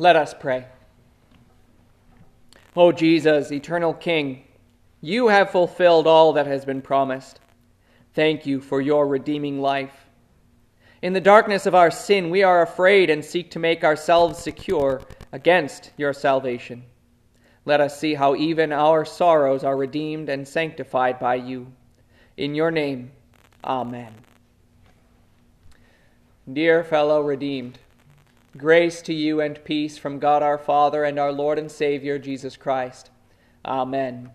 Let us pray. O Jesus, eternal King, you have fulfilled all that has been promised. Thank you for your redeeming life. In the darkness of our sin, we are afraid and seek to make ourselves secure against your salvation. Let us see how even our sorrows are redeemed and sanctified by you. In your name, Amen. Dear fellow redeemed, grace to you and peace from God our Father and our Lord and Savior, Jesus Christ. Amen.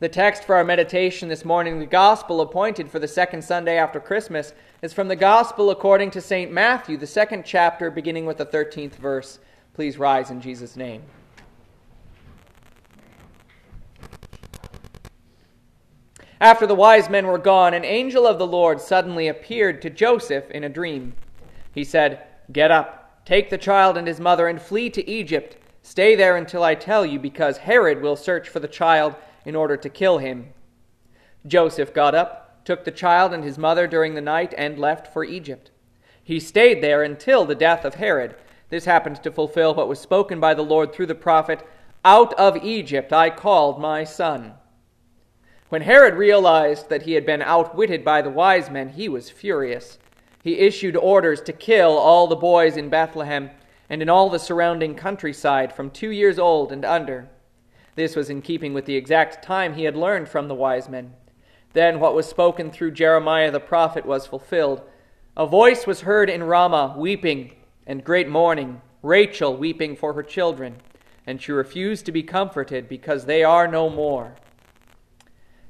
The text for our meditation this morning, the gospel appointed for the second Sunday after Christmas, is from the gospel according to St. Matthew, the second chapter, beginning with the 13th verse. Please rise in Jesus' name. After the wise men were gone, an angel of the Lord suddenly appeared to Joseph in a dream. He said, Get up, take the child and his mother, and flee to Egypt. Stay there until I tell you, because Herod will search for the child in order to kill him. Joseph got up, took the child and his mother during the night, and left for Egypt. He stayed there until the death of Herod. This happened to fulfill what was spoken by the Lord through the prophet Out of Egypt I called my son. When Herod realized that he had been outwitted by the wise men, he was furious. He issued orders to kill all the boys in Bethlehem and in all the surrounding countryside from two years old and under. This was in keeping with the exact time he had learned from the wise men. Then what was spoken through Jeremiah the prophet was fulfilled. A voice was heard in Ramah, weeping and great mourning, Rachel weeping for her children, and she refused to be comforted because they are no more.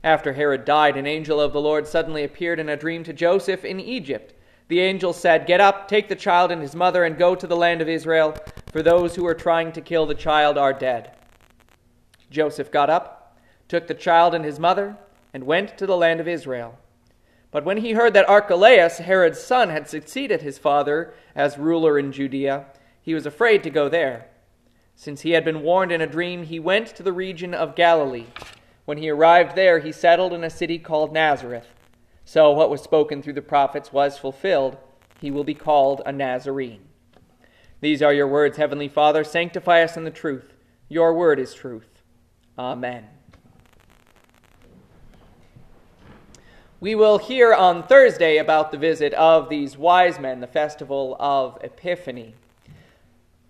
After Herod died, an angel of the Lord suddenly appeared in a dream to Joseph in Egypt. The angel said, Get up, take the child and his mother, and go to the land of Israel, for those who are trying to kill the child are dead. Joseph got up, took the child and his mother, and went to the land of Israel. But when he heard that Archelaus, Herod's son, had succeeded his father as ruler in Judea, he was afraid to go there. Since he had been warned in a dream, he went to the region of Galilee. When he arrived there, he settled in a city called Nazareth. So what was spoken through the prophets was fulfilled. He will be called a Nazarene. These are your words, Heavenly Father. Sanctify us in the truth. Your word is truth. Amen. We will hear on Thursday about the visit of these wise men, the festival of Epiphany.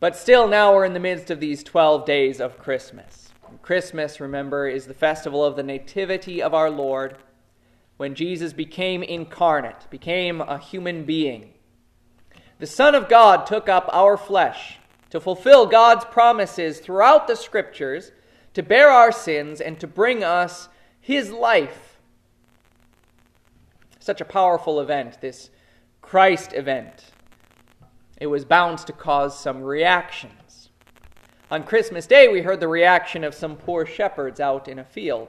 But still, now we're in the midst of these 12 days of Christmas. Christmas, remember, is the festival of the Nativity of our Lord, when Jesus became incarnate, became a human being. The Son of God took up our flesh to fulfill God's promises throughout the Scriptures, to bear our sins, and to bring us His life. Such a powerful event, this Christ event. It was bound to cause some reactions. On Christmas Day, we heard the reaction of some poor shepherds out in a field.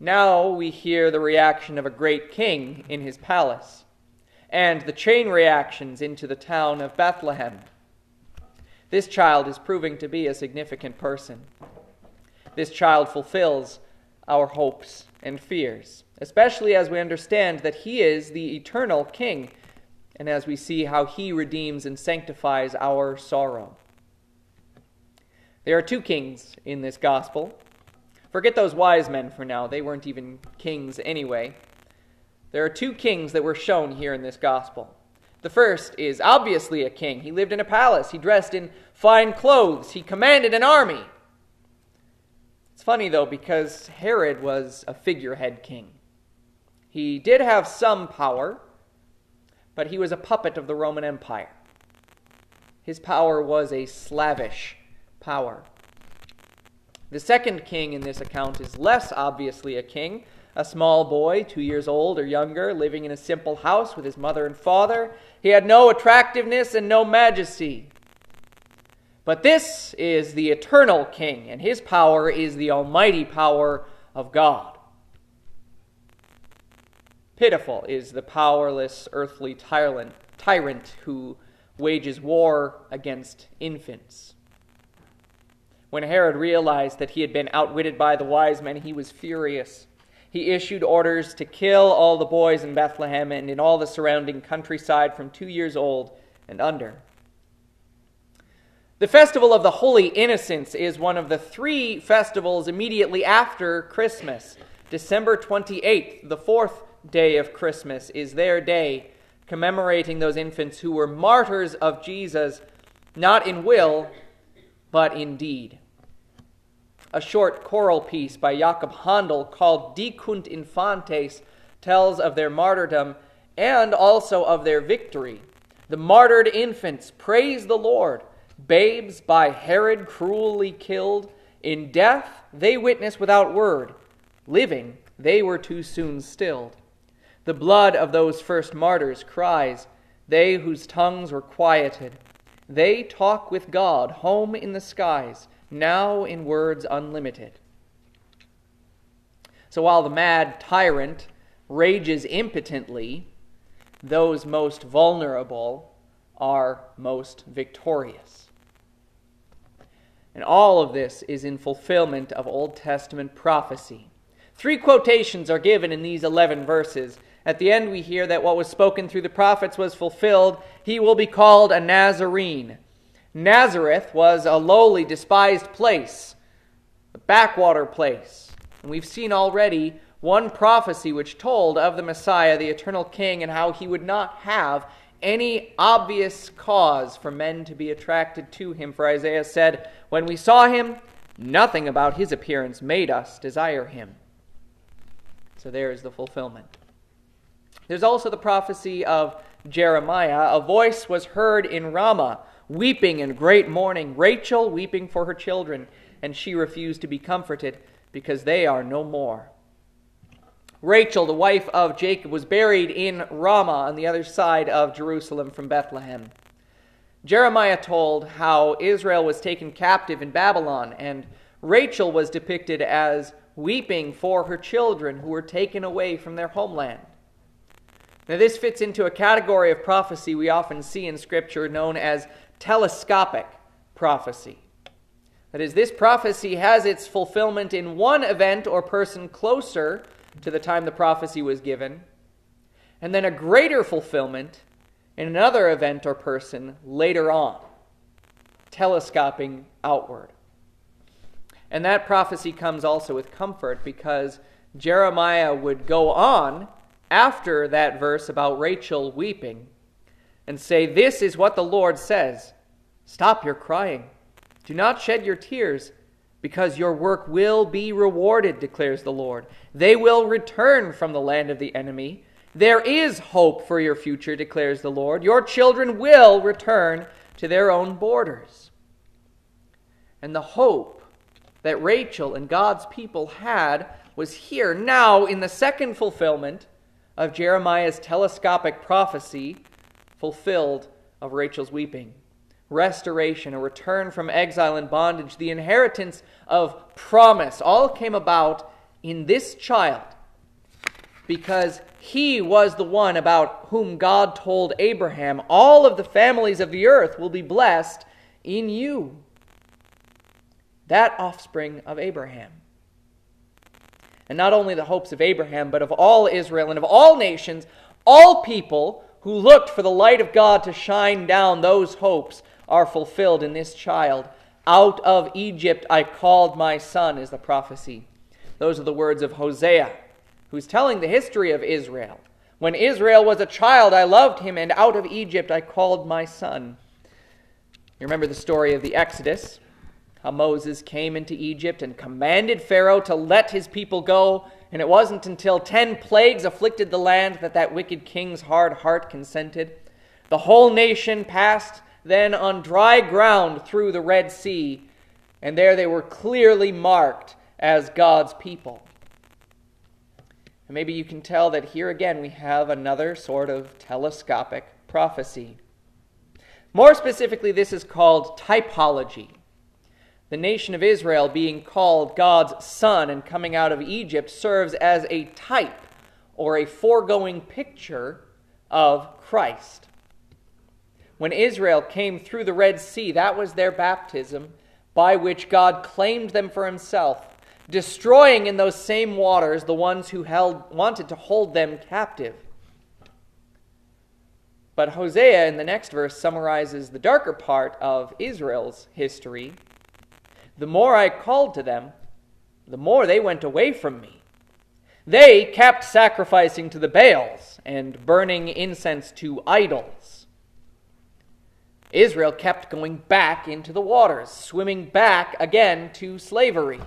Now we hear the reaction of a great king in his palace, and the chain reactions into the town of Bethlehem. This child is proving to be a significant person. This child fulfills our hopes and fears, especially as we understand that he is the eternal king, and as we see how he redeems and sanctifies our sorrow. There are two kings in this gospel. Forget those wise men for now, they weren't even kings anyway. There are two kings that were shown here in this gospel. The first is obviously a king. He lived in a palace, he dressed in fine clothes, he commanded an army. It's funny though, because Herod was a figurehead king. He did have some power, but he was a puppet of the Roman Empire. His power was a slavish power. The second king in this account is less obviously a king, a small boy, two years old or younger, living in a simple house with his mother and father. He had no attractiveness and no majesty. But this is the eternal king, and his power is the almighty power of God. Pitiful is the powerless earthly tyrant, tyrant who wages war against infants. When Herod realized that he had been outwitted by the wise men, he was furious. He issued orders to kill all the boys in Bethlehem and in all the surrounding countryside from two years old and under. The festival of the Holy Innocents is one of the three festivals immediately after Christmas. December 28th, the fourth day of Christmas, is their day commemorating those infants who were martyrs of Jesus, not in will, but indeed. A short choral piece by Jakob Handl called Dicunt Infantes tells of their martyrdom and also of their victory. The martyred infants praise the Lord babes by Herod cruelly killed. In death they witness without word. Living they were too soon stilled. The blood of those first martyrs cries, they whose tongues were quieted. They talk with God, home in the skies, now in words unlimited. So while the mad tyrant rages impotently, those most vulnerable are most victorious. And all of this is in fulfillment of Old Testament prophecy. Three quotations are given in these 11 verses. At the end, we hear that what was spoken through the prophets was fulfilled. He will be called a Nazarene. Nazareth was a lowly, despised place, a backwater place. And we've seen already one prophecy which told of the Messiah, the eternal King, and how he would not have any obvious cause for men to be attracted to him. For Isaiah said, When we saw him, nothing about his appearance made us desire him. So there is the fulfillment. There's also the prophecy of Jeremiah. A voice was heard in Ramah, weeping in great mourning, Rachel weeping for her children, and she refused to be comforted because they are no more. Rachel, the wife of Jacob, was buried in Ramah on the other side of Jerusalem from Bethlehem. Jeremiah told how Israel was taken captive in Babylon, and Rachel was depicted as weeping for her children who were taken away from their homeland. Now, this fits into a category of prophecy we often see in Scripture known as telescopic prophecy. That is, this prophecy has its fulfillment in one event or person closer to the time the prophecy was given, and then a greater fulfillment in another event or person later on, telescoping outward. And that prophecy comes also with comfort because Jeremiah would go on after that verse about Rachel weeping and say, This is what the Lord says Stop your crying. Do not shed your tears because your work will be rewarded, declares the Lord. They will return from the land of the enemy. There is hope for your future, declares the Lord. Your children will return to their own borders. And the hope that Rachel and God's people had was here now in the second fulfillment of Jeremiah's telescopic prophecy, fulfilled of Rachel's weeping restoration, a return from exile and bondage, the inheritance of promise, all came about in this child because he was the one about whom God told Abraham, All of the families of the earth will be blessed in you. That offspring of Abraham. And not only the hopes of Abraham, but of all Israel and of all nations, all people who looked for the light of God to shine down those hopes are fulfilled in this child. Out of Egypt I called my son, is the prophecy. Those are the words of Hosea, who's telling the history of Israel. When Israel was a child, I loved him, and out of Egypt I called my son. You remember the story of the Exodus, how Moses came into Egypt and commanded Pharaoh to let his people go, and it wasn't until ten plagues afflicted the land that that wicked king's hard heart consented. The whole nation passed then on dry ground through the Red Sea, and there they were clearly marked as God's people. And maybe you can tell that here again we have another sort of telescopic prophecy. More specifically, this is called typology. The nation of Israel, being called God's son and coming out of Egypt, serves as a type or a foregoing picture of Christ. When Israel came through the Red Sea, that was their baptism by which God claimed them for himself, destroying in those same waters the ones who held, wanted to hold them captive. But Hosea in the next verse summarizes the darker part of Israel's history. The more I called to them, the more they went away from me. They kept sacrificing to the Baals and burning incense to idols. Israel kept going back into the waters, swimming back again to slavery.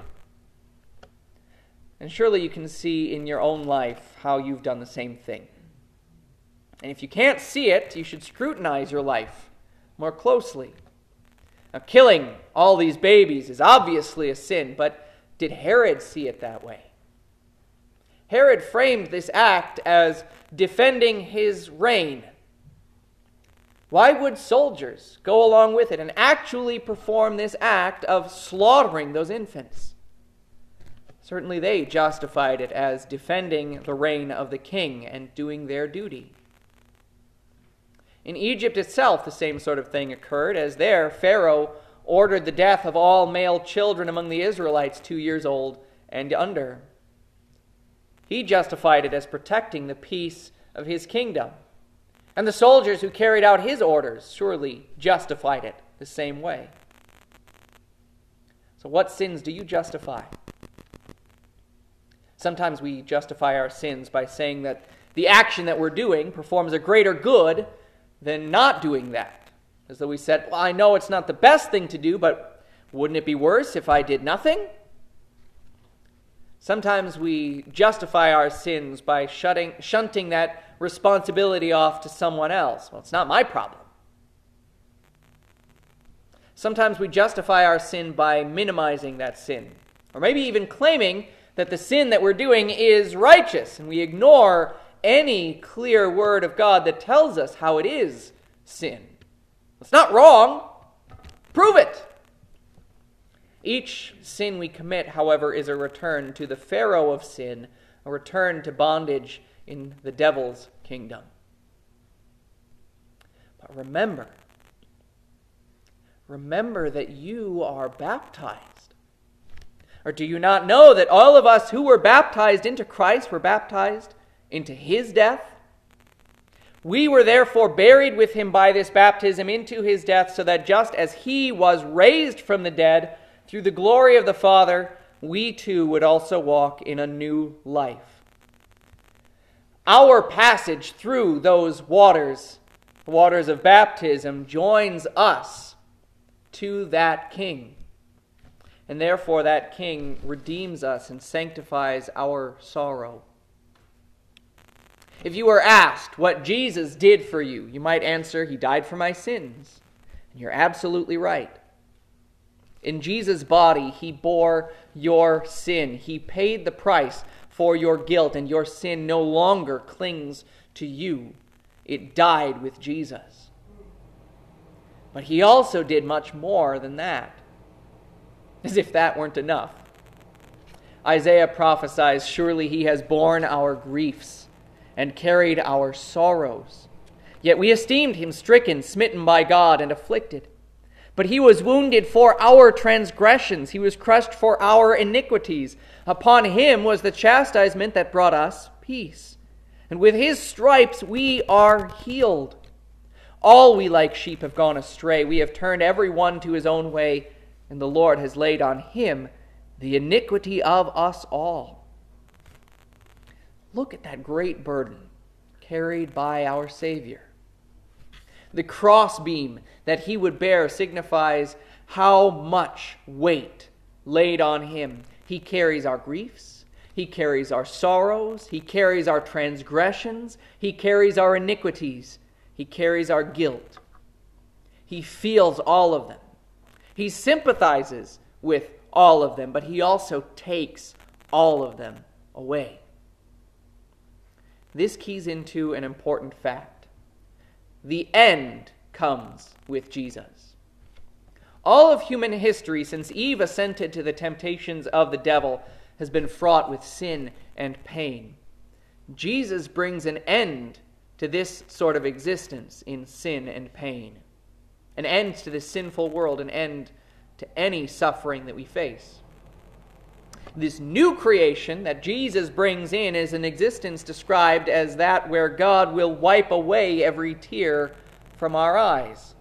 And surely you can see in your own life how you've done the same thing. And if you can't see it, you should scrutinize your life more closely. Now, killing all these babies is obviously a sin, but did Herod see it that way? Herod framed this act as defending his reign. Why would soldiers go along with it and actually perform this act of slaughtering those infants? Certainly they justified it as defending the reign of the king and doing their duty. In Egypt itself, the same sort of thing occurred, as there Pharaoh ordered the death of all male children among the Israelites two years old and under. He justified it as protecting the peace of his kingdom. And the soldiers who carried out his orders surely justified it the same way. So, what sins do you justify? Sometimes we justify our sins by saying that the action that we're doing performs a greater good than not doing that. As though we said, Well, I know it's not the best thing to do, but wouldn't it be worse if I did nothing? Sometimes we justify our sins by shutting, shunting that responsibility off to someone else. Well, it's not my problem. Sometimes we justify our sin by minimizing that sin, or maybe even claiming that the sin that we're doing is righteous, and we ignore any clear word of God that tells us how it is sin. It's not wrong. Prove it. Each sin we commit, however, is a return to the Pharaoh of sin, a return to bondage in the devil's kingdom. But remember, remember that you are baptized. Or do you not know that all of us who were baptized into Christ were baptized into his death? We were therefore buried with him by this baptism into his death, so that just as he was raised from the dead through the glory of the Father, we too would also walk in a new life. Our passage through those waters, the waters of baptism, joins us to that King. And therefore, that King redeems us and sanctifies our sorrow. If you were asked what Jesus did for you, you might answer, He died for my sins. And you're absolutely right. In Jesus' body, He bore your sin. He paid the price for your guilt, and your sin no longer clings to you. It died with Jesus. But He also did much more than that, as if that weren't enough. Isaiah prophesies, Surely He has borne our griefs and carried our sorrows. Yet we esteemed him stricken, smitten by God, and afflicted. But he was wounded for our transgressions, he was crushed for our iniquities. Upon him was the chastisement that brought us peace. And with his stripes we are healed. All we like sheep have gone astray. We have turned every one to his own way, and the Lord has laid on him the iniquity of us all. Look at that great burden carried by our Savior. The crossbeam that he would bear signifies how much weight laid on him. He carries our griefs, he carries our sorrows, he carries our transgressions, he carries our iniquities, he carries our guilt. He feels all of them. He sympathizes with all of them, but he also takes all of them away. This keys into an important fact. The end comes with Jesus. All of human history, since Eve assented to the temptations of the devil, has been fraught with sin and pain. Jesus brings an end to this sort of existence in sin and pain, an end to this sinful world, an end to any suffering that we face. This new creation that Jesus brings in is an existence described as that where God will wipe away every tear from our eyes.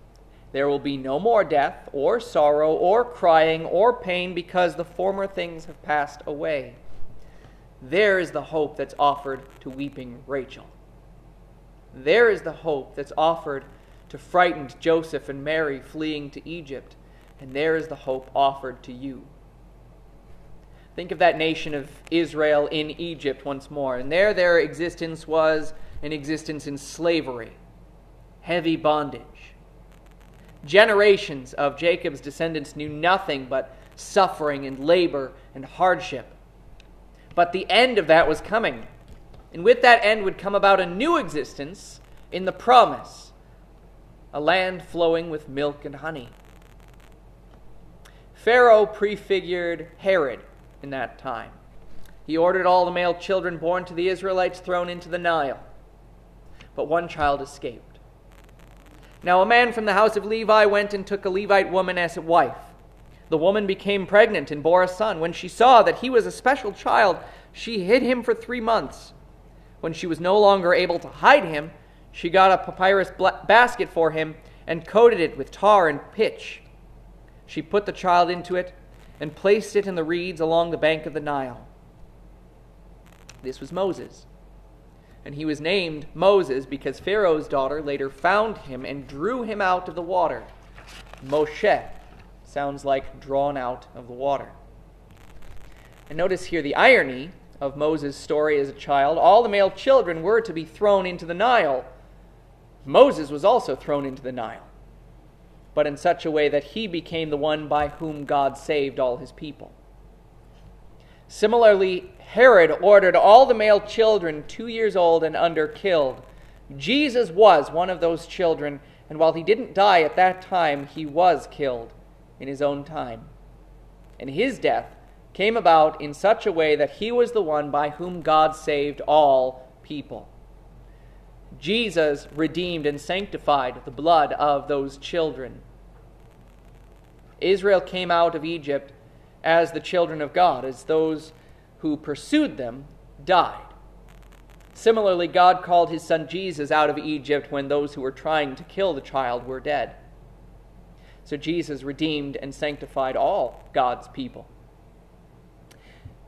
There will be no more death, or sorrow, or crying, or pain, because the former things have passed away. There is the hope that's offered to weeping Rachel. There is the hope that's offered to frightened Joseph and Mary fleeing to Egypt. And there is the hope offered to you. Think of that nation of Israel in Egypt once more. And there, their existence was an existence in slavery, heavy bondage. Generations of Jacob's descendants knew nothing but suffering and labor and hardship. But the end of that was coming. And with that end would come about a new existence in the promise a land flowing with milk and honey. Pharaoh prefigured Herod in that time. He ordered all the male children born to the Israelites thrown into the Nile. But one child escaped. Now, a man from the house of Levi went and took a Levite woman as a wife. The woman became pregnant and bore a son. When she saw that he was a special child, she hid him for three months. When she was no longer able to hide him, she got a papyrus basket for him and coated it with tar and pitch. She put the child into it and placed it in the reeds along the bank of the Nile. This was Moses. And he was named Moses because Pharaoh's daughter later found him and drew him out of the water. Moshe sounds like drawn out of the water. And notice here the irony of Moses' story as a child, all the male children were to be thrown into the Nile. Moses was also thrown into the Nile, but in such a way that he became the one by whom God saved all his people. Similarly, Herod ordered all the male children two years old and under killed. Jesus was one of those children, and while he didn't die at that time, he was killed in his own time. And his death came about in such a way that he was the one by whom God saved all people. Jesus redeemed and sanctified the blood of those children. Israel came out of Egypt as the children of God, as those who pursued them died. Similarly, God called his son Jesus out of Egypt when those who were trying to kill the child were dead. So Jesus redeemed and sanctified all God's people.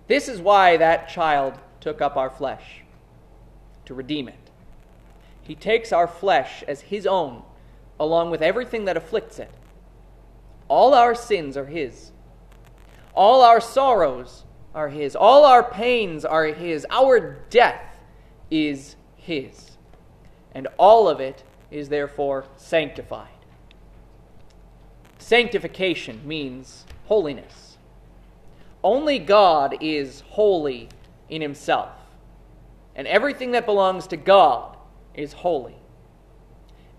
This is why that child took up our flesh, to redeem it. He takes our flesh as his own, along with everything that afflicts it. All our sins are his. All our sorrows are his. All our pains are his. Our death is his. And all of it is therefore sanctified. Sanctification means holiness. Only God is holy in himself, and everything that belongs to God is holy.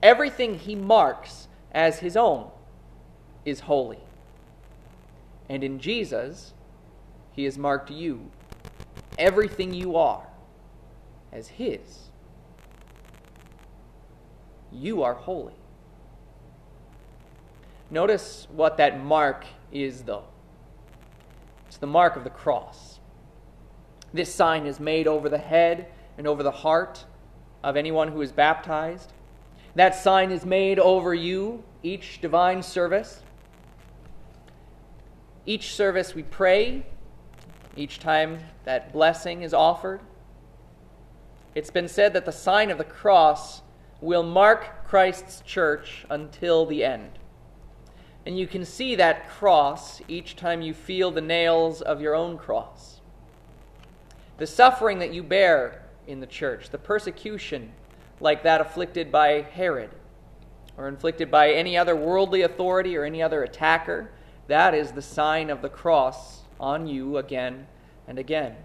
Everything he marks as his own is holy. And in Jesus, he has marked you, everything you are, as his. You are holy. Notice what that mark is, though. It's the mark of the cross. This sign is made over the head and over the heart of anyone who is baptized. That sign is made over you each divine service. Each service we pray, each time that blessing is offered. It's been said that the sign of the cross will mark Christ's church until the end. And you can see that cross each time you feel the nails of your own cross. The suffering that you bear in the church, the persecution like that afflicted by Herod or inflicted by any other worldly authority or any other attacker, that is the sign of the cross on you again and again.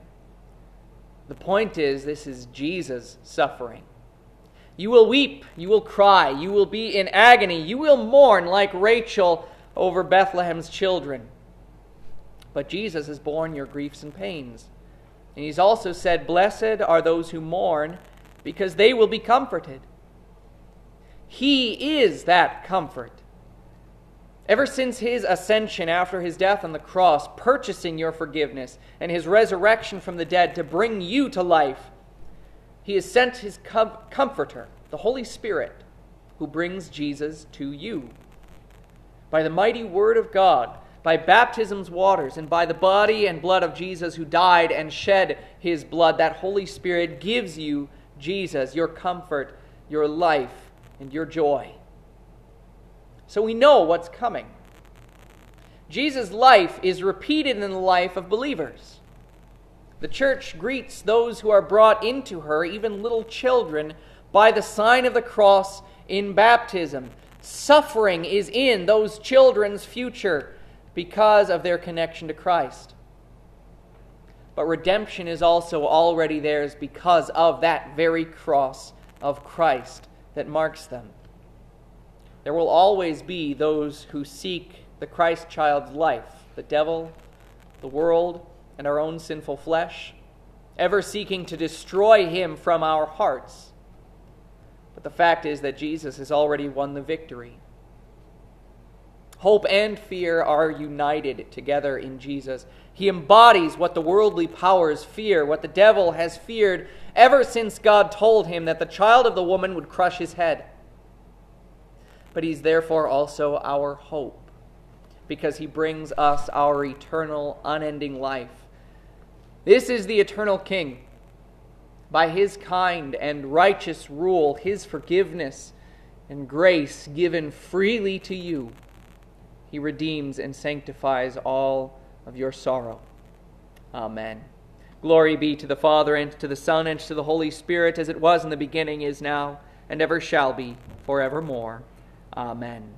The point is, this is Jesus' suffering. You will weep, you will cry, you will be in agony, you will mourn like Rachel over Bethlehem's children. But Jesus has borne your griefs and pains. And he's also said, Blessed are those who mourn, because they will be comforted. He is that comfort. Ever since his ascension after his death on the cross, purchasing your forgiveness, and his resurrection from the dead to bring you to life, he has sent his com- comforter, the Holy Spirit, who brings Jesus to you. By the mighty word of God, by baptism's waters, and by the body and blood of Jesus who died and shed his blood, that Holy Spirit gives you Jesus, your comfort, your life, and your joy. So we know what's coming. Jesus' life is repeated in the life of believers. The church greets those who are brought into her, even little children, by the sign of the cross in baptism. Suffering is in those children's future because of their connection to Christ. But redemption is also already theirs because of that very cross of Christ that marks them. There will always be those who seek the Christ child's life the devil, the world, and our own sinful flesh, ever seeking to destroy him from our hearts. But the fact is that Jesus has already won the victory. Hope and fear are united together in Jesus. He embodies what the worldly powers fear, what the devil has feared ever since God told him that the child of the woman would crush his head but he's therefore also our hope because he brings us our eternal, unending life. This is the eternal King. By his kind and righteous rule, his forgiveness and grace given freely to you, he redeems and sanctifies all of your sorrow. Amen. Glory be to the Father, and to the Son, and to the Holy Spirit, as it was in the beginning, is now, and ever shall be, forevermore. Amen.